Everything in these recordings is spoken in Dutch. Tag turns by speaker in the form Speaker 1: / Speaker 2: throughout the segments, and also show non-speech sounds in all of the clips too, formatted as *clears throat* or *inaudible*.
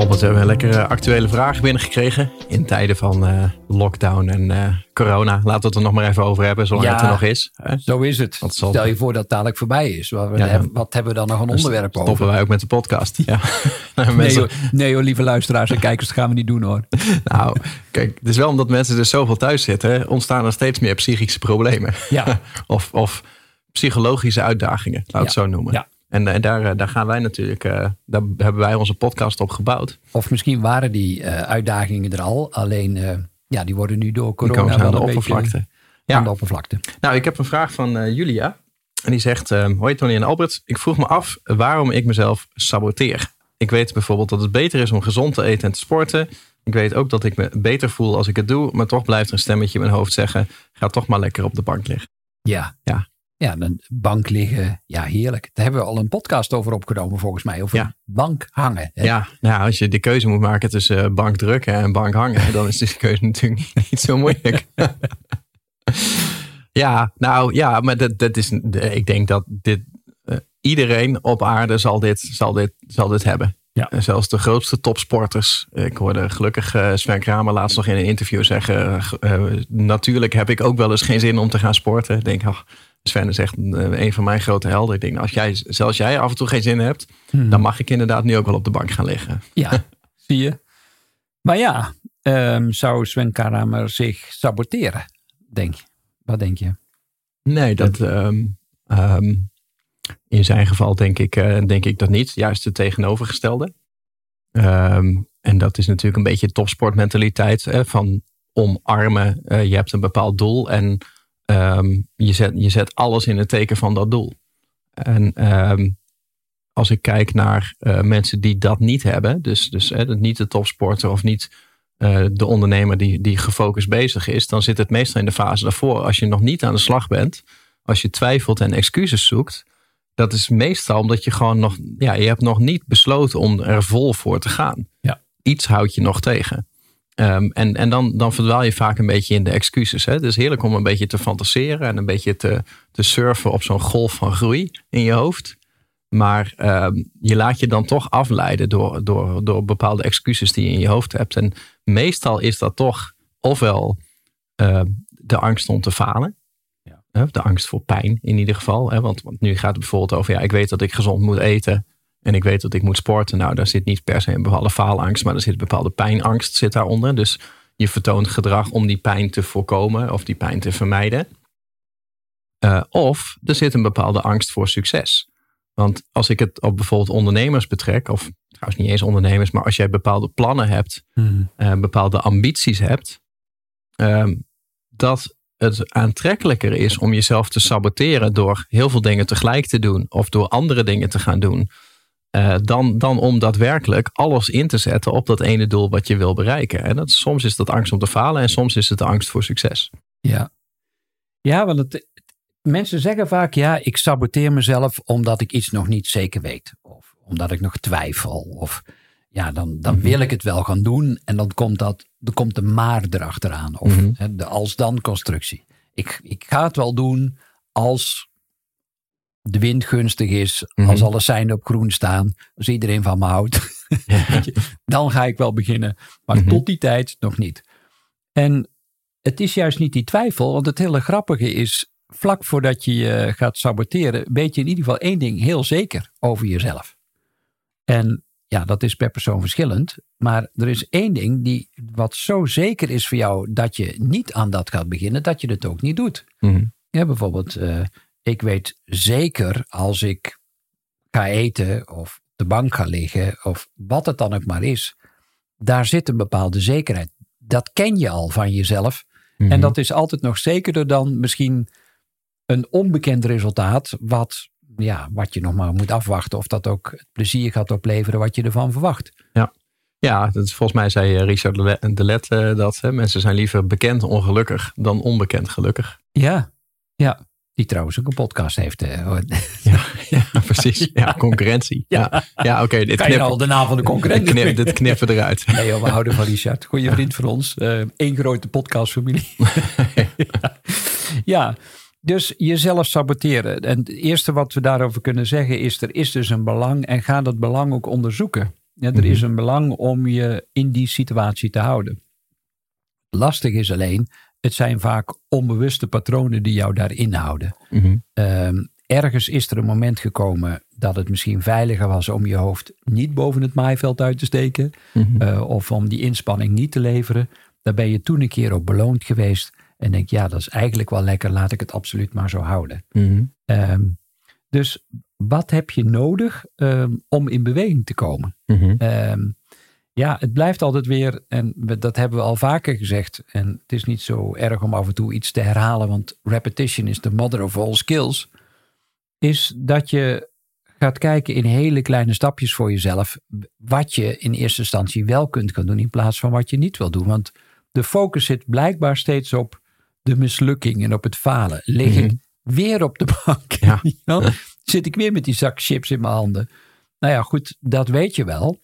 Speaker 1: Albert, we hebben een lekkere actuele vraag binnengekregen. In tijden van eh, lockdown en eh, corona. Laten we het er nog maar even over hebben, zolang
Speaker 2: Ja.
Speaker 1: het er nog is. Hè?
Speaker 2: Zo is het.
Speaker 1: Zal-
Speaker 2: Stel je voor dat het dadelijk voorbij is. Wat,
Speaker 1: Ja,
Speaker 2: hebben, wat hebben we dan nog een onderwerp
Speaker 1: Stoppen
Speaker 2: over?
Speaker 1: wij ook met de podcast. Ja. *laughs*
Speaker 2: Nee
Speaker 1: mensen,
Speaker 2: hoor, nee hoor, lieve luisteraars en kijkers, dat gaan we niet doen hoor. *laughs*
Speaker 1: nou, kijk, het is wel omdat mensen er zoveel thuis zitten, ontstaan er steeds meer psychische problemen.
Speaker 2: Ja, *laughs*
Speaker 1: of, of psychologische uitdagingen, laat het zo noemen.
Speaker 2: Ja.
Speaker 1: En, eh, daar, eh, daar gaan wij natuurlijk, eh, daar hebben wij onze podcast op gebouwd.
Speaker 2: of misschien waren die uitdagingen er al. Alleen, ja, die worden nu door corona
Speaker 1: ze aan
Speaker 2: wel
Speaker 1: de oppervlakte. Ja.
Speaker 2: aan de oppervlakte.
Speaker 1: Nou, ik heb een vraag van Julia. En die zegt: Hoi Tony en Albert. Ik vroeg me af waarom ik mezelf saboteer. Ik weet bijvoorbeeld dat het beter is om gezond te eten en te sporten. Ik weet ook dat ik me beter voel als ik het doe. Maar toch blijft er een stemmetje in mijn hoofd zeggen: Ga toch maar lekker op de bank liggen.
Speaker 2: Ja.
Speaker 1: Ja.
Speaker 2: Ja, een bank liggen. Ja, heerlijk. Daar hebben we al een podcast over opgenomen volgens mij. Over
Speaker 1: Ja.
Speaker 2: bank hangen. hè.
Speaker 1: Ja, nou, als je de keuze moet maken tussen eh, bank drukken en bank hangen, dan is die keuze *laughs* natuurlijk niet, zo moeilijk. *laughs* ja, nou ja, maar dat, dat is, ik denk dat dit, eh, iedereen op aarde zal dit, zal dit, zal dit hebben.
Speaker 2: Ja.
Speaker 1: En zelfs de grootste topsporters. Ik hoorde gelukkig eh, Sven Kramer laatst nog in een interview zeggen: eh, eh, Natuurlijk heb ik ook wel eens geen zin om te gaan sporten. Ik denk, ach, Sven is echt een, een van mijn grote helden. Ik denk, nou, als jij, zelfs jij af en toe geen zin hebt,
Speaker 2: Hmm.
Speaker 1: dan mag ik inderdaad nu ook wel op de bank gaan liggen.
Speaker 2: Ja, *laughs* zie je. Maar ja, ehm, zou Sven Karamer zich saboteren? Denk je? Wat denk je?
Speaker 1: Nee, dat, ehm, ehm, in zijn geval denk ik, eh, denk ik dat niet. Juist het tegenovergestelde. En dat is natuurlijk een beetje topsportmentaliteit hè, van omarmen. Eh, je hebt een bepaald doel en ehm, je, zet, je zet alles in het teken van dat doel. En ehm, als ik kijk naar eh, mensen die dat niet hebben, dus, dus niet de topsporter of niet eh, de ondernemer die, die gefocust bezig is, dan zit het meestal in de fase daarvoor. Als je nog niet aan de slag bent, als je twijfelt en excuses zoekt, dat is meestal omdat je gewoon nog, ja, je hebt nog niet besloten om er vol voor te gaan.
Speaker 2: Ja.
Speaker 1: Iets houdt je nog tegen. Ehm, en en dan, dan verdwaal je vaak een beetje in de excuses. Hè? Het is heerlijk om een beetje te fantaseren en een beetje te, te surfen op zo'n golf van groei in je hoofd. Maar ehm, je laat je dan toch afleiden door, door, door bepaalde excuses die je in je hoofd hebt. En meestal is dat toch ofwel ehm, de angst om te falen.
Speaker 2: Ja.
Speaker 1: De angst voor pijn in ieder geval. Hè? Want, want nu gaat het bijvoorbeeld over, ja, ik weet dat ik gezond moet eten. En ik weet dat ik moet sporten. Nou, daar zit niet per se een bepaalde faalangst, maar er zit een bepaalde pijnangst zit daaronder. Dus je vertoont gedrag om die pijn te voorkomen of die pijn te vermijden. Eh, of er zit een bepaalde angst voor succes. Want als ik het op bijvoorbeeld ondernemers betrek, of trouwens niet eens ondernemers, maar als jij bepaalde plannen hebt, eh, bepaalde ambities hebt, ehm, dat het aantrekkelijker is om jezelf te saboteren door heel veel dingen tegelijk te doen of door andere dingen te gaan doen, eh, dan, dan om daadwerkelijk alles in te zetten op dat ene doel wat je wil bereiken. En dat, soms is dat angst om te falen en soms is het de angst voor succes.
Speaker 2: Ja, ja want het, mensen zeggen vaak, ja, ik saboteer mezelf omdat ik iets nog niet zeker weet. Of omdat ik nog twijfel. Of ja, dan, dan
Speaker 1: Mhm.
Speaker 2: wil ik het wel gaan doen. En dan komt, dat, dan komt de maar erachteraan. Of
Speaker 1: Mhm.
Speaker 2: hè, de als-dan constructie. Ik, ik ga het wel doen als de wind gunstig is. Als alle seinen op groen staan. Als iedereen van me houdt. *laughs* Dan ga ik wel beginnen. Maar
Speaker 1: Mhm.
Speaker 2: tot die tijd nog niet. En het is juist niet die twijfel. Want het hele grappige is. Vlak voordat je je gaat saboteren. weet je in ieder geval één ding heel zeker over jezelf. En ja, dat is per persoon verschillend. Maar er is één ding die wat zo zeker is voor jou. dat je niet aan dat gaat beginnen. dat je het ook niet doet.
Speaker 1: Mhm.
Speaker 2: Ja, bijvoorbeeld, eh, ik weet zeker als ik ga eten of op de bank ga liggen of wat het dan ook maar is, daar zit een bepaalde zekerheid. Dat ken je al van jezelf.
Speaker 1: Mhm.
Speaker 2: En dat is altijd nog zekerder dan misschien een onbekend resultaat, wat, ja, wat je nog maar moet afwachten of dat ook het plezier gaat opleveren wat je ervan verwacht.
Speaker 1: Ja, dat is, volgens mij zei eh, Richard de Let eh, dat hè, mensen zijn liever bekend ongelukkig dan onbekend gelukkig.
Speaker 2: Ja, ja. Die trouwens ook een podcast heeft. eh. *laughs*
Speaker 1: Ja, Ja, precies. Ja, concurrentie. Ja, ja, oké. dit
Speaker 2: Kan je
Speaker 1: knip,
Speaker 2: al de naam van de concurrent
Speaker 1: dit knip, dit knippen we eruit.
Speaker 2: Nee joh, we houden van Richard. Goeie vriend van ons. Eén grote podcastfamilie. *laughs* ja. ja, dus jezelf saboteren. En het eerste wat we daarover kunnen zeggen is... er is dus een belang en ga dat belang ook onderzoeken. Ja, er is een belang om je in die situatie te houden. Lastig is alleen, het zijn vaak onbewuste patronen die jou daarin houden.
Speaker 1: Mhm.
Speaker 2: Ehm, ergens is er een moment gekomen dat het misschien veiliger was om je hoofd niet boven het maaiveld uit te steken.
Speaker 1: Mhm.
Speaker 2: eh, of om die inspanning niet te leveren. Daar ben je toen een keer ook beloond geweest. En denk, ja, dat is eigenlijk wel lekker. Laat ik het absoluut maar zo houden.
Speaker 1: Mhm.
Speaker 2: Ehm, dus wat heb je nodig ehm, om in beweging te komen?
Speaker 1: Mhm.
Speaker 2: Ja, het blijft altijd weer, en dat hebben we al vaker gezegd. En het is niet zo erg om af en toe iets te herhalen, want repetition is the mother of all skills. Is dat je gaat kijken in hele kleine stapjes voor jezelf. Wat je in eerste instantie wel kunt gaan doen, in plaats van wat je niet wil doen. Want de focus zit blijkbaar steeds op de mislukking en op het falen. Lig ik
Speaker 1: Mhm.
Speaker 2: weer op de bank?
Speaker 1: Ja. *laughs*
Speaker 2: Ja, Zit ik weer met die zak chips in mijn handen? Nou ja, goed, dat weet je wel.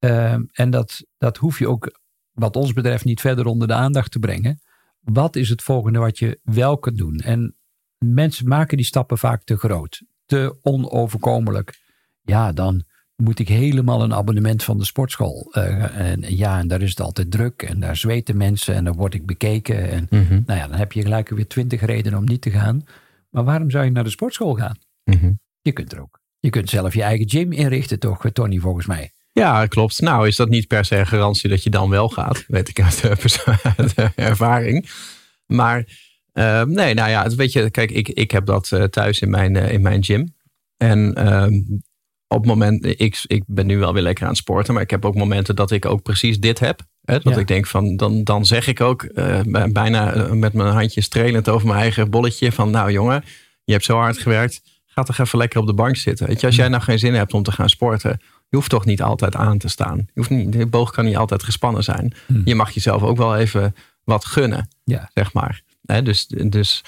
Speaker 2: Ehm, en dat, dat hoef je ook, wat ons betreft, niet verder onder de aandacht te brengen. Wat is het volgende wat je wel kunt doen? En mensen maken die stappen vaak te groot, te onoverkomelijk. Ja, dan moet ik helemaal een abonnement van de sportschool. eh, en ja, en daar is het altijd druk en daar zweten mensen en dan word ik bekeken. En
Speaker 1: Mhm.
Speaker 2: nou ja, dan heb je gelijk weer twintig redenen om niet te gaan. Maar waarom zou je naar de sportschool gaan?
Speaker 1: Mhm.
Speaker 2: Je kunt er ook. Je kunt zelf je eigen gym inrichten, toch, Tony, volgens mij.
Speaker 1: Ja, klopt. Nou, is dat niet per se een garantie dat je dan wel gaat. Weet ik uit de, *laughs* uit de ervaring. Maar eh, nee, nou ja, weet je, kijk, ik, ik heb dat eh, thuis in mijn, eh, in mijn gym. En ehm, op het moment, ik, ik ben nu wel weer lekker aan het sporten, maar ik heb ook momenten dat ik ook precies dit heb. Hè, dat
Speaker 2: Ja.
Speaker 1: ik denk van, dan, dan zeg ik ook eh, bij- bijna eh, met mijn handje strelend over mijn eigen bolletje van, nou jongen, je hebt zo hard gewerkt, ga toch even lekker op de bank zitten. Weet je, als jij nou geen zin hebt om te gaan sporten, je hoeft toch niet altijd aan te staan. Je hoeft niet, de boog kan niet altijd gespannen zijn.
Speaker 2: Hmm.
Speaker 1: Je mag jezelf ook wel even wat gunnen,
Speaker 2: Ja.
Speaker 1: zeg maar. Dus dus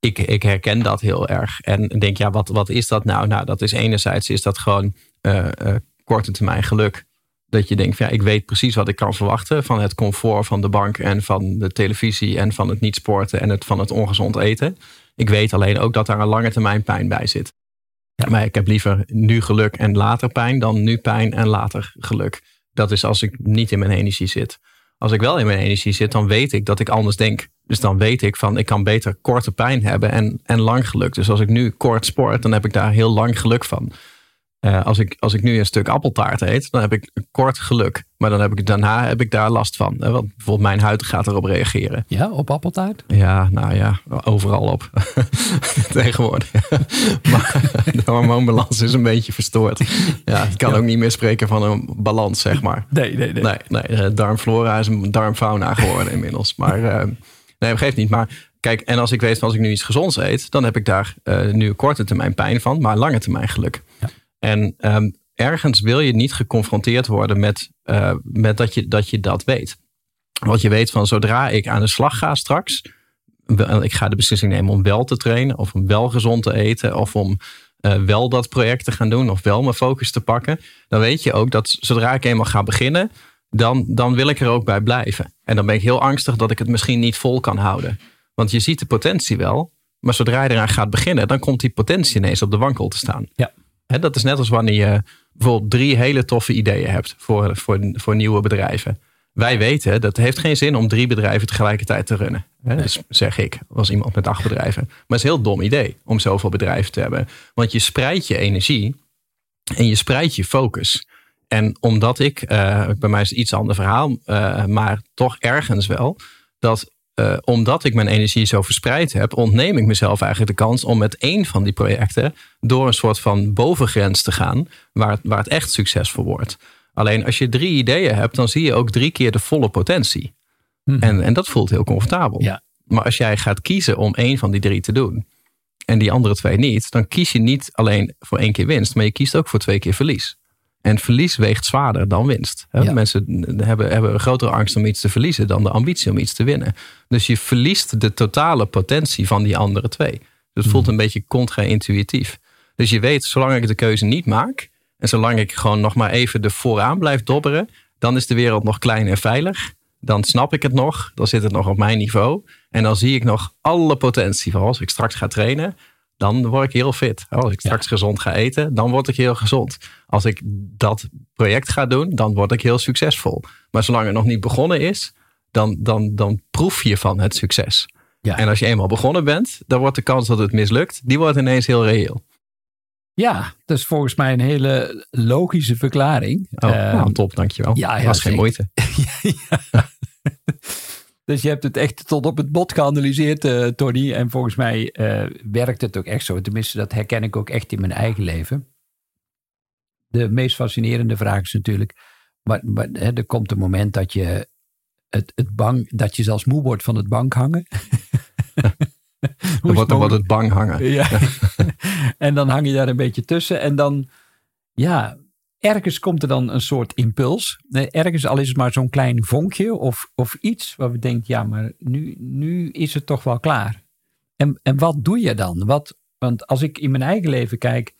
Speaker 1: ik, ik herken dat heel erg. En denk, ja, wat, wat is dat nou? Nou, dat is enerzijds is dat gewoon eh, eh, korte termijn geluk. Dat je denkt, ja, ik weet precies wat ik kan verwachten van het comfort van de bank en van de televisie en van het niet sporten en het, van het ongezond eten. Ik weet alleen ook dat daar een lange termijn pijn bij zit. Maar ik heb liever nu geluk en later pijn dan nu pijn en later geluk. Dat is als ik niet in mijn energie zit. Als ik wel in mijn energie zit, dan weet ik dat ik anders denk. Dus dan weet ik van, ik kan beter korte pijn hebben en, en lang geluk. Dus als ik nu kort sport, dan heb ik daar heel lang geluk van. Eh, als, ik, als ik nu een stuk appeltaart eet, dan heb ik kort geluk. Maar dan heb ik, daarna heb ik daar last van. Eh, Want bijvoorbeeld mijn huid gaat erop reageren.
Speaker 2: Ja, op appeltaart?
Speaker 1: Ja, nou ja, overal op. *laughs* Tegenwoordig. *laughs* maar de hormoonbalans is een beetje verstoord. Ja, je kan ook niet meer spreken van een balans, zeg maar.
Speaker 2: Nee, nee, nee.
Speaker 1: Nee, nee eh, darmflora is een darmfauna geworden inmiddels. Maar nee, dat geeft niet. Maar kijk, en als ik weet van als ik nu iets gezonds eet, dan heb ik daar nu korte termijn pijn van, maar lange termijn geluk.
Speaker 2: Ja.
Speaker 1: En ehm, ergens wil je niet geconfronteerd worden met, eh, met dat, je, dat je dat weet. Want je weet van zodra ik aan de slag ga straks, ik ga de beslissing nemen om wel te trainen of om wel gezond te eten of om eh, wel dat project te gaan doen of wel mijn focus te pakken, dan weet je ook dat zodra ik eenmaal ga beginnen, dan, dan wil ik er ook bij blijven. En dan ben ik heel angstig dat ik het misschien niet vol kan houden. Want je ziet de potentie wel, maar zodra je eraan gaat beginnen, dan komt die potentie ineens op de wankel te staan.
Speaker 2: Ja.
Speaker 1: Dat is net als wanneer je bijvoorbeeld drie hele toffe ideeën hebt voor, voor, voor nieuwe bedrijven. Wij weten dat het heeft geen zin om drie bedrijven tegelijkertijd te runnen. Hè, dus zeg ik, als iemand met acht bedrijven. Maar het is een heel dom idee om zoveel bedrijven te hebben. Want je spreidt je energie en je spreidt je focus. En omdat ik, eh, bij mij is het iets ander verhaal, eh, maar toch ergens wel, dat eh, omdat ik mijn energie zo verspreid heb, ontneem ik mezelf eigenlijk de kans om met één van die projecten door een soort van bovengrens te gaan, waar, het- waar het echt succesvol wordt. Alleen als je drie ideeën hebt, dan zie je ook drie keer de volle potentie.
Speaker 2: Mhm.
Speaker 1: En, en dat voelt heel comfortabel.
Speaker 2: Ja.
Speaker 1: Maar als jij gaat kiezen om één van die drie te doen en die andere twee niet, dan kies je niet alleen voor één keer winst, maar je kiest ook voor twee keer verlies. En verlies weegt zwaarder dan winst. Hè?
Speaker 2: Ja.
Speaker 1: Mensen hebben, hebben een grotere angst om iets te verliezen dan de ambitie om iets te winnen. Dus je verliest de totale potentie van die andere twee. Dus het voelt een beetje contra-intuïtief. Dus je weet, zolang ik de keuze niet maak. En zolang ik gewoon nog maar even de vooraan blijf dobberen. Dan is de wereld nog klein en veilig. Dan snap ik het nog. Dan zit het nog op mijn niveau. En dan zie ik nog alle potentie van als ik straks ga trainen. Dan word ik heel fit. Als ik straks gezond ga eten, dan word ik heel gezond. Als ik dat project ga doen, dan word ik heel succesvol. Maar zolang het nog niet begonnen is, dan, dan, dan proef je van het succes.
Speaker 2: Ja.
Speaker 1: En als je eenmaal begonnen bent, dan wordt de kans dat het mislukt, die wordt ineens heel reëel.
Speaker 2: Ja, dat is volgens mij een hele logische verklaring.
Speaker 1: Oh,
Speaker 2: Ehm,
Speaker 1: nou, top, dankjewel.
Speaker 2: ja, ja,
Speaker 1: was geen moeite. *laughs*
Speaker 2: ja. Dus je hebt het echt tot op het bot geanalyseerd, eh, Tony. En volgens mij eh, werkt het ook echt zo. Tenminste, dat herken ik ook echt in mijn eigen leven. De meest fascinerende vraag is natuurlijk... Maar, maar, hè, er komt een moment dat je, het, het bang, dat je zelfs moe wordt van het bank hangen.
Speaker 1: Dan *laughs* wordt, dan
Speaker 2: mogelijk?
Speaker 1: het bang hangen.
Speaker 2: Ja. *laughs* en dan hang je daar een beetje tussen. En dan, ja, ergens komt er dan een soort impuls. Ergens, al is het maar zo'n klein vonkje of, of iets waar we denken, ja, maar nu, nu is het toch wel klaar. En, en wat doe je dan? Wat, want als ik in mijn eigen leven kijk,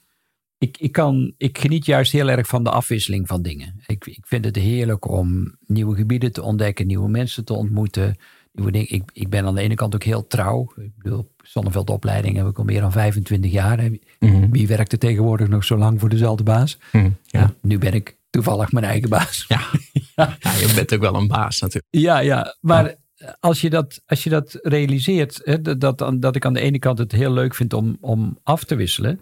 Speaker 2: ik, ik, kan, ik geniet juist heel erg van de afwisseling van dingen. Ik, ik vind het heerlijk om nieuwe gebieden te ontdekken, nieuwe mensen te ontmoeten. Dingen. Ik, ik ben aan de ene kant ook heel trouw. Ik bedoel, Zonneveld opleiding heb ik al meer dan 25 jaar.
Speaker 1: Mhm.
Speaker 2: Wie werkt er tegenwoordig nog zo lang voor dezelfde baas?
Speaker 1: Mhm. Ja.
Speaker 2: Nu ben ik toevallig mijn eigen baas.
Speaker 1: Ja. *laughs* ja, je bent ook wel een baas natuurlijk.
Speaker 2: Ja, ja. Maar als je dat, als je dat realiseert, hè, dat, dat, dat ik aan de ene kant het heel leuk vind om, om af te wisselen.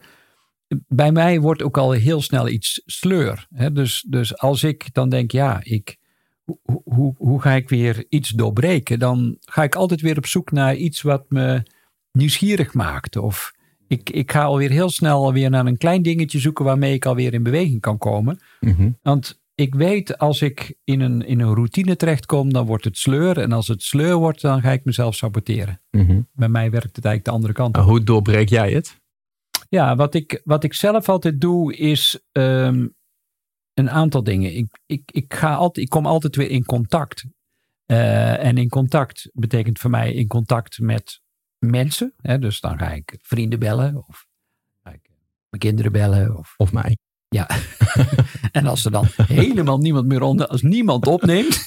Speaker 2: Bij mij wordt ook al heel snel iets sleur. Hè. Dus, dus als ik dan denk, ja, ik, hoe, hoe, hoe ga ik weer iets doorbreken? Dan ga ik altijd weer op zoek naar iets wat me nieuwsgierig maakt. Of ik, ik ga alweer heel snel weer naar een klein dingetje zoeken waarmee ik alweer in beweging kan komen.
Speaker 1: Mhm.
Speaker 2: Want ik weet, als ik in een, in een routine terechtkom, dan wordt het sleur. En als het sleur wordt, dan ga ik mezelf saboteren.
Speaker 1: Mhm.
Speaker 2: Bij mij werkt het eigenlijk de andere kant op.
Speaker 1: Hoe doorbreek jij het?
Speaker 2: Ja, wat ik, wat ik zelf altijd doe, is ehm, een aantal dingen. Ik, ik, ik, ga altijd, ik kom altijd weer in contact. Eh, en in contact betekent voor mij in contact met mensen. Hè? Dus dan ga ik vrienden bellen of ga ik mijn kinderen bellen. Of,
Speaker 1: Of mij?
Speaker 2: ja. *laughs* en als er dan *laughs* helemaal niemand meer onder, als niemand opneemt,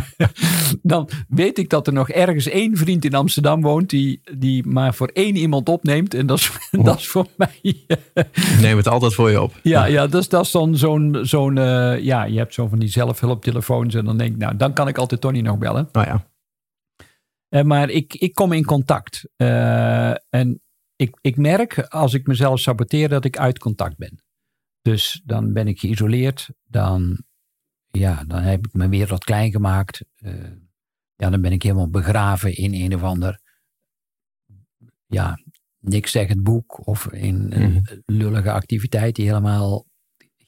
Speaker 2: *laughs* dan weet ik dat er nog ergens één vriend in Amsterdam woont die, die maar voor één iemand opneemt. En dat is, *laughs* dat is voor mij.
Speaker 1: Neem het altijd voor je op.
Speaker 2: ja, ja, dus dat is dan zo'n, zo'n eh, ja, je hebt zo van die zelfhulptelefoons en dan denk ik, nou, dan kan ik altijd Tony nog bellen.
Speaker 1: Nou ja.
Speaker 2: Eh, maar ik, ik kom in contact. Eh, en ik, ik merk als ik mezelf saboteer dat ik uit contact ben. Dus dan ben ik geïsoleerd. Dan, ja, dan heb ik mijn wereld klein gemaakt. Eh, ja, dan ben ik helemaal begraven in een of ander ja, niks zeggend boek. Of in een
Speaker 1: Mhm.
Speaker 2: lullige activiteit die helemaal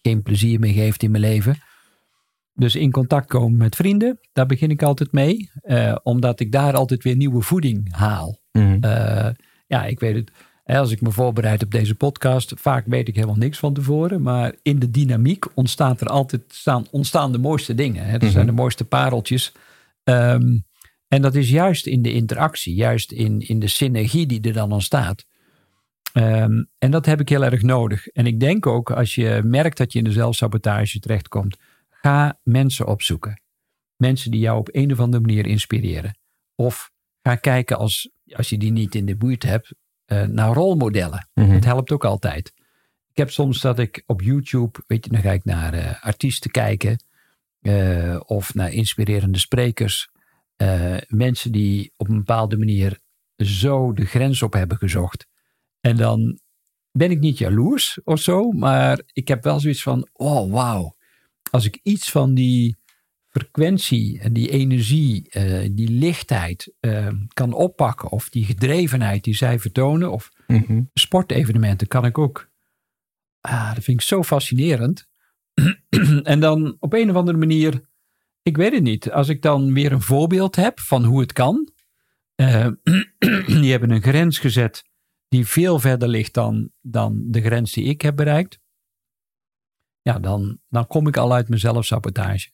Speaker 2: geen plezier meer geeft in mijn leven. Dus in contact komen met vrienden, daar begin ik altijd mee. eh, omdat ik daar altijd weer nieuwe voeding haal.
Speaker 1: Mhm.
Speaker 2: Eh, ja, ik weet het. Als ik me voorbereid op deze podcast, vaak weet ik helemaal niks van tevoren. Maar in de dynamiek ontstaat er altijd, staan, ontstaan de mooiste dingen. Hè. Dat zijn de mooiste pareltjes. Ehm, en dat is juist in de interactie, juist in, in de synergie die er dan ontstaat. Ehm, en dat heb ik heel erg nodig. En ik denk ook, als je merkt dat je in de zelfsabotage terechtkomt, ga mensen opzoeken. Mensen die jou op een of andere manier inspireren. Of ga kijken als, als je die niet in de buurt hebt, eh, naar rolmodellen.
Speaker 1: Mhm.
Speaker 2: Het helpt ook altijd. Ik heb soms dat ik op YouTube, weet je, dan ga ik naar eh, artiesten kijken. eh, of naar inspirerende sprekers. mensen die op een bepaalde manier zo de grens op hebben gezocht. En dan ben ik niet jaloers of zo, maar ik heb wel zoiets van: oh wauw. Als ik iets van die frequentie en die energie, eh, die lichtheid eh, kan oppakken, of die gedrevenheid die zij vertonen, of
Speaker 1: Mhm.
Speaker 2: sportevenementen kan ik ook. Ah, dat vind ik zo fascinerend. *clears throat* en dan op een of andere manier, ik weet het niet, als ik dan weer een voorbeeld heb van hoe het kan. eh, *clears throat* die hebben een grens gezet die veel verder ligt dan, dan de grens die ik heb bereikt. Ja, dan, dan kom ik al uit mijn zelfsabotage.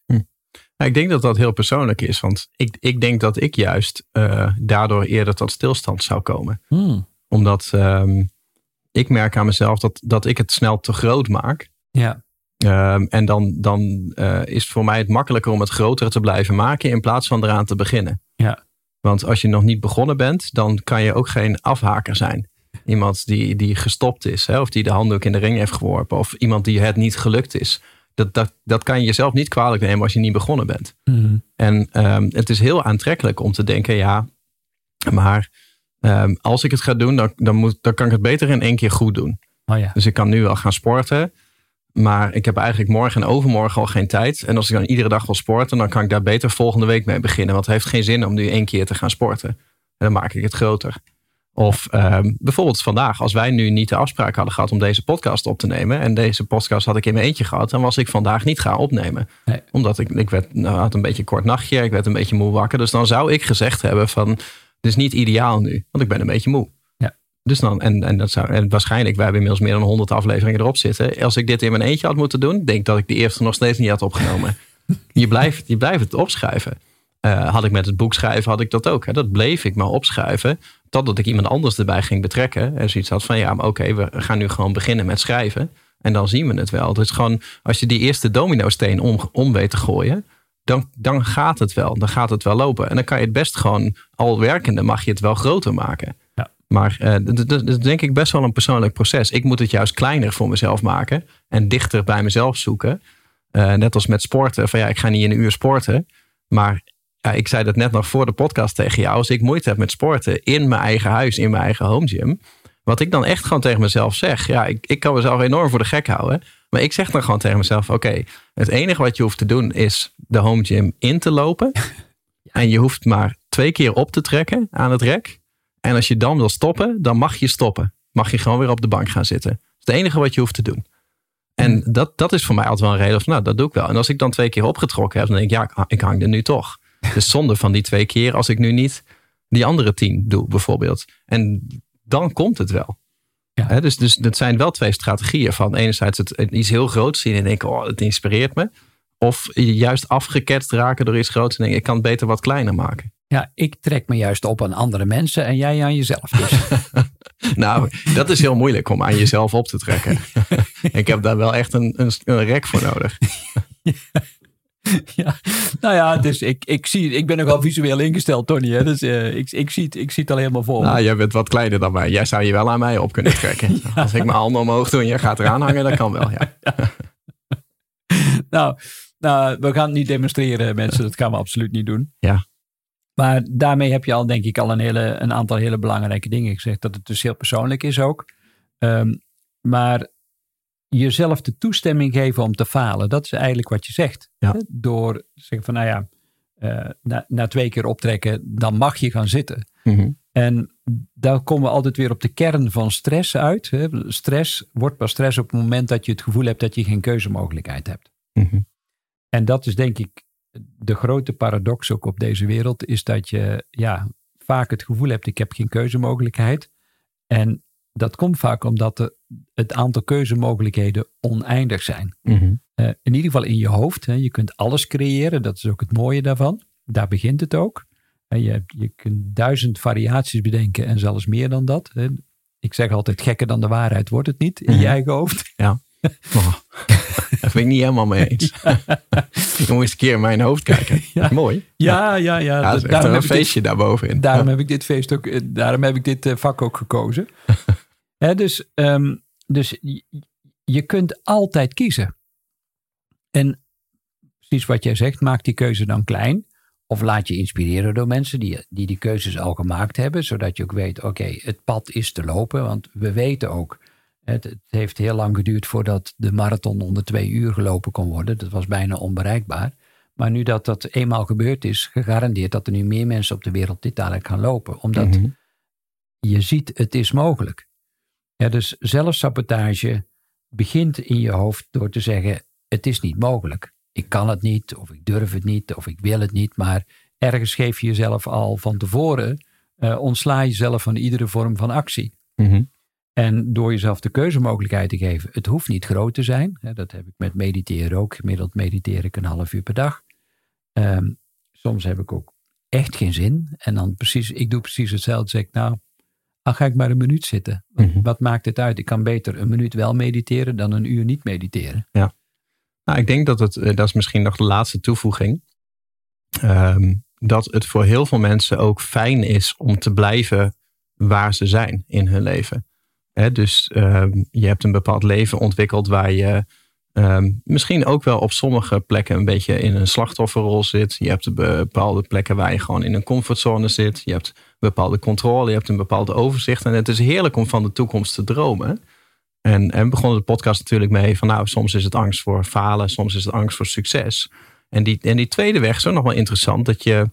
Speaker 1: Nou, ik denk dat dat heel persoonlijk is. Want ik, ik denk dat ik juist eh, daardoor eerder tot stilstand zou komen.
Speaker 2: Hmm.
Speaker 1: Omdat ehm, ik merk aan mezelf dat, dat ik het snel te groot maak.
Speaker 2: Ja.
Speaker 1: Ehm, en dan, dan uh, is voor mij het makkelijker om het groter te blijven maken in plaats van eraan te beginnen.
Speaker 2: Ja.
Speaker 1: Want als je nog niet begonnen bent, dan kan je ook geen afhaker zijn. Iemand die, die gestopt is, hè, of die de handdoek in de ring heeft geworpen, of iemand die het niet gelukt is. Dat, dat, dat kan je jezelf niet kwalijk nemen als je niet begonnen bent.
Speaker 2: Mm.
Speaker 1: En um, het is heel aantrekkelijk om te denken, ja, maar um, als ik het ga doen, dan, dan, moet, dan kan ik het beter in één keer goed doen.
Speaker 2: Oh ja.
Speaker 1: Dus ik kan nu wel gaan sporten. Maar ik heb eigenlijk morgen en overmorgen al geen tijd. En als ik dan iedere dag wil sporten, dan kan ik daar beter volgende week mee beginnen. Want het heeft geen zin om nu één keer te gaan sporten. En dan maak ik het groter. Of um, bijvoorbeeld vandaag, als wij nu niet de afspraak hadden gehad om deze podcast op te nemen. En deze podcast had ik in mijn eentje gehad, dan was ik vandaag niet gaan opnemen.
Speaker 2: Nee.
Speaker 1: Omdat ik, ik werd, nou, had een beetje een kort nachtje, ik werd een beetje moe wakker. Dus dan zou ik gezegd hebben van, dit is niet ideaal nu, want ik ben een beetje moe.
Speaker 2: Ja.
Speaker 1: Dus dan, en, en, dat zou, en waarschijnlijk, wij hebben inmiddels meer dan 100 afleveringen erop zitten. Als ik dit in mijn eentje had moeten doen, denk ik dat ik de eerste nog steeds niet had opgenomen. *laughs* je, blijft, je blijft het opschrijven. Uh, had ik met het boek schrijven, had ik dat ook. Hè. Dat bleef ik maar opschrijven. Totdat ik iemand anders erbij ging betrekken. En zoiets had van, ja, maar oké, okay, we gaan nu gewoon beginnen met schrijven. En dan zien we het wel. Dus gewoon, als je die eerste domino-steen om, om weet te gooien, dan, dan gaat het wel. Dan gaat het wel lopen. En dan kan je het best gewoon, al werkende, mag je het wel groter maken.
Speaker 2: Ja.
Speaker 1: Maar uh, dat is denk ik best wel een persoonlijk proces. Ik moet het juist kleiner voor mezelf maken. En dichter bij mezelf zoeken. Uh, net als met sporten. Van ja, ik ga niet in een uur sporten. Maar ja, ik zei dat net nog voor de podcast tegen jou. Als ik moeite heb met sporten in mijn eigen huis, in mijn eigen home gym. Wat ik dan echt gewoon tegen mezelf zeg. Ja, ik, ik kan mezelf enorm voor de gek houden. Maar ik zeg dan gewoon tegen mezelf: Oké, okay, het enige wat je hoeft te doen is de home gym in te lopen. *laughs* En je hoeft maar twee keer op te trekken aan het rek. En als je dan wil stoppen, dan mag je stoppen. Mag je gewoon weer op de bank gaan zitten. Dat is het enige wat je hoeft te doen. En dat, dat is voor mij altijd wel een reden van, nou, dat doe ik wel. En als ik dan twee keer opgetrokken heb, dan denk ik, ja, ik hang er nu toch. Dus zonde van die twee keer als ik nu niet die andere tien doe, bijvoorbeeld. En dan komt het wel.
Speaker 2: Ja.
Speaker 1: He, dus, dus dat zijn wel twee strategieën. Van enerzijds het, iets heel groots zien en denken, oh, het inspireert me. Of juist afgeketst raken door iets groots en denken, ik kan het beter wat kleiner maken.
Speaker 2: Ja, ik trek me juist op aan andere mensen en jij aan jezelf. Dus. *laughs*
Speaker 1: nou, dat is heel moeilijk om aan jezelf op te trekken. *laughs* ik heb daar wel echt een, een, een rek voor nodig.
Speaker 2: ja, *laughs* *laughs* nou ja, dus ik, ik, zie, ik ben nogal visueel ingesteld, Tony. Hè? Dus uh, ik, ik, zie het, ik zie het al helemaal voor.
Speaker 1: Nou, jij bent wat kleiner dan mij. Jij zou je wel aan mij op kunnen trekken. *laughs* ja. Als ik mijn handen omhoog doe en jij gaat eraan hangen, dat kan wel. Ja.
Speaker 2: ja. *laughs* nou, nou, we gaan het niet demonstreren, mensen. Dat gaan we absoluut niet doen.
Speaker 1: Ja.
Speaker 2: Maar daarmee heb je al, denk ik, al een, hele, een aantal hele belangrijke dingen gezegd. Dat het dus heel persoonlijk is ook. Um, maar jezelf de toestemming geven om te falen. Dat is eigenlijk wat je zegt.
Speaker 1: Ja.
Speaker 2: Door te zeggen van nou ja, uh, na, na, twee keer optrekken, dan mag je gaan zitten.
Speaker 1: Mm -hmm.
Speaker 2: En dan komen we altijd weer op de kern van stress uit. Hè. Stress wordt pas stress op het moment dat je het gevoel hebt dat je geen keuzemogelijkheid hebt.
Speaker 1: Mm -hmm.
Speaker 2: En dat is denk ik de grote paradox ook op deze wereld, is dat je ja, vaak het gevoel hebt ik heb geen keuzemogelijkheid. En dat komt vaak omdat de, het aantal keuzemogelijkheden oneindig zijn.
Speaker 1: Mm -hmm.
Speaker 2: uh, in ieder geval in je hoofd. Hè. Je kunt alles creëren, dat is ook het mooie daarvan. Daar begint het ook. Uh, je, je kunt duizend variaties bedenken en zelfs meer dan dat. Hè. Ik zeg altijd, gekker dan de waarheid wordt het niet in
Speaker 1: Mhm.
Speaker 2: je eigen hoofd.
Speaker 1: Ja. Oh, *laughs* daar ben ik niet helemaal mee eens. *laughs* Je moet eens een keer in mijn hoofd kijken. *laughs*
Speaker 2: Ja.
Speaker 1: Mooi.
Speaker 2: Ja, ja, ja.
Speaker 1: Ja, dat is echt een
Speaker 2: heb ik dit-
Speaker 1: feestje daarbovenin.
Speaker 2: Daarom heb ik dit feest ook, eh, daarom heb ik dit eh, vak ook gekozen. Dus, ehm, dus je, je kunt altijd kiezen. En precies wat jij zegt, maak die keuze dan klein. Of laat je inspireren door mensen die, die die keuzes al gemaakt hebben. Zodat je ook weet, oké, het pad is te lopen. Want we weten ook, het, het heeft heel lang geduurd voordat de marathon onder twee uur gelopen kon worden. Dat was bijna onbereikbaar. Maar nu dat dat eenmaal gebeurd is, gegarandeerd dat er nu meer mensen op de wereld dit dadelijk gaan lopen. Omdat
Speaker 1: Mhm.
Speaker 2: je ziet, het is mogelijk. Ja, dus zelfsabotage begint in je hoofd door te zeggen, het is niet mogelijk. Ik kan het niet, of ik durf het niet, of ik wil het niet. Maar ergens geef je jezelf al van tevoren, eh, ontsla jezelf van iedere vorm van actie.
Speaker 1: Mhm.
Speaker 2: En door jezelf de keuzemogelijkheid te geven, het hoeft niet groot te zijn. Hè, dat heb ik met mediteren ook. Gemiddeld mediteer ik een half uur per dag. Ehm, soms heb ik ook echt geen zin. En dan precies, ik doe precies hetzelfde. Zeg ik, nou, dan ga ik maar een minuut zitten.
Speaker 1: Mhm.
Speaker 2: Wat maakt het uit? Ik kan beter een minuut wel mediteren dan een uur niet mediteren.
Speaker 1: Nou, ik denk dat het, eh, dat is misschien nog de laatste toevoeging. Ehm, dat het voor heel veel mensen ook fijn is om te blijven waar ze zijn in hun leven. Dus ehm, je hebt een bepaald leven ontwikkeld waar je ehm, misschien ook wel op sommige plekken een beetje in een slachtofferrol zit. Je hebt bepaalde plekken waar je gewoon in een comfortzone zit. Je hebt bepaalde controle, je hebt een bepaald overzicht. En het is heerlijk om van de toekomst te dromen. En, en begonnen de podcast natuurlijk mee van nou, soms is het angst voor falen, soms is het angst voor succes. En die, en die tweede weg is ook nog wel interessant, dat je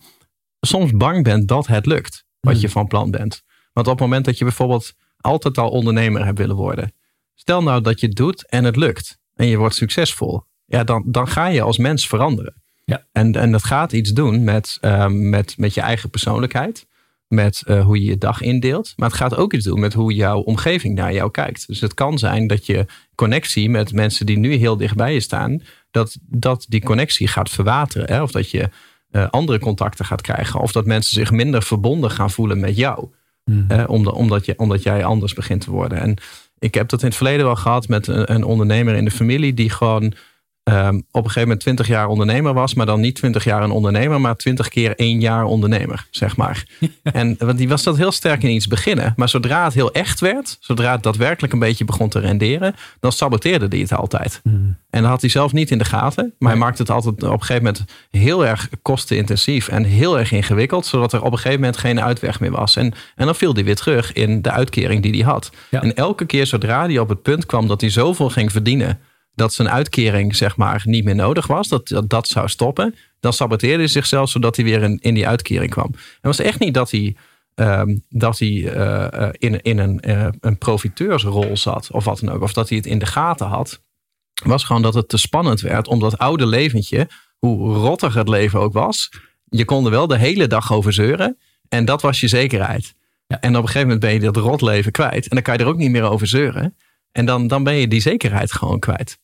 Speaker 1: soms bang bent dat het lukt, wat
Speaker 2: Hmm.
Speaker 1: je van plan bent. Want op het moment dat je bijvoorbeeld altijd al ondernemer hebt willen worden, stel nou dat je het doet en het lukt en je wordt succesvol, ja, dan, dan ga je als mens veranderen.
Speaker 2: Ja.
Speaker 1: En, en dat gaat iets doen met, ehm, met, met je eigen persoonlijkheid met eh, hoe je je dag indeelt. Maar het gaat ook iets doen met hoe jouw omgeving naar jou kijkt. Dus het kan zijn dat je connectie met mensen die nu heel dichtbij je staan, dat, dat die connectie gaat verwateren. Hè? Of dat je eh, andere contacten gaat krijgen. Of dat mensen zich minder verbonden gaan voelen met jou.
Speaker 2: Mhm.
Speaker 1: Eh, omdat, omdat, je, omdat jij anders begint te worden. En ik heb dat in het verleden wel gehad met een, een ondernemer in de familie die gewoon ehm, op een gegeven moment 20 jaar ondernemer was, maar dan niet 20 jaar een ondernemer, maar 20 keer één jaar ondernemer, zeg maar. *laughs* En want die was dat heel sterk in iets beginnen. Maar zodra het heel echt werd, zodra het daadwerkelijk een beetje begon te renderen, dan saboteerde hij het altijd.
Speaker 2: Mhm.
Speaker 1: En dat had hij zelf niet in de gaten. Maar hij maakte het altijd op een gegeven moment heel erg kostenintensief en heel erg ingewikkeld. Zodat er op een gegeven moment geen uitweg meer was. En, en dan viel hij weer terug in de uitkering die hij had.
Speaker 2: Ja.
Speaker 1: En elke keer zodra hij op het punt kwam dat hij zoveel ging verdienen. Dat zijn uitkering zeg maar niet meer nodig was. Dat dat, dat zou stoppen. Dan saboteerde hij zichzelf zodat hij weer in, in die uitkering kwam. Het was echt niet dat hij ehm, dat hij eh, in, in een, eh, een profiteursrol zat of wat dan ook. Of dat hij het in de gaten had. Was gewoon dat het te spannend werd om dat oude leventje, hoe rottig het leven ook was. Je kon er wel de hele dag over zeuren. En dat was je zekerheid.
Speaker 2: Ja.
Speaker 1: En op een gegeven moment ben je dat rotleven kwijt. En dan kan je er ook niet meer over zeuren. En dan, dan ben je die zekerheid gewoon kwijt.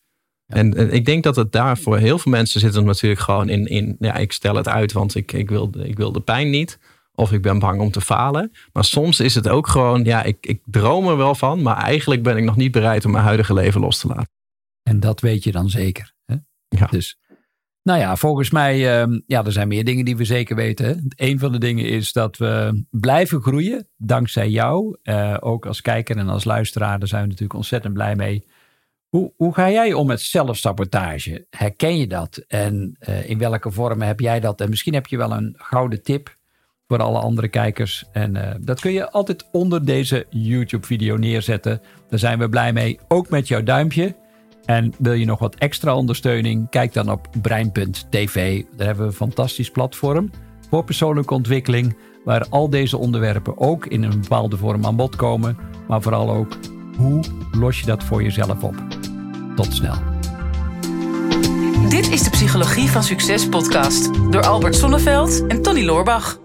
Speaker 1: En, en ik denk dat het daar voor heel veel mensen zit het natuurlijk gewoon in, in ja, ik stel het uit, want ik, ik, wil, de- ik wil de pijn niet. Of ik ben bang om te falen. Maar soms is het ook gewoon, ja, ik, ik droom er wel van, maar eigenlijk ben ik nog niet bereid om mijn huidige leven los te laten.
Speaker 2: En dat weet je dan zeker. Hè?
Speaker 1: Ja.
Speaker 2: Dus, nou ja, volgens mij, ehm, ja, er zijn meer dingen die we zeker weten. Hè? Een van de dingen is dat we blijven groeien, dankzij jou. Eh, ook als kijker en als luisteraar, daar zijn we natuurlijk ontzettend blij mee. Hoe, hoe ga jij om met zelfsabotage? Herken je dat? En eh, in welke vormen heb jij dat? En misschien heb je wel een gouden tip voor alle andere kijkers. En eh, dat kun je altijd onder deze YouTube-video neerzetten. Daar zijn we blij mee. Ook met jouw duimpje. En wil je nog wat extra ondersteuning? Kijk dan op brein.tv. Daar hebben we een fantastisch platform voor persoonlijke ontwikkeling. Waar al deze onderwerpen ook in een bepaalde vorm aan bod komen. Maar vooral ook, hoe los je dat voor jezelf op? Tot snel.
Speaker 3: Dit is de Psychologie van Succes podcast door Albert Sonneveld en Tony Loorbach.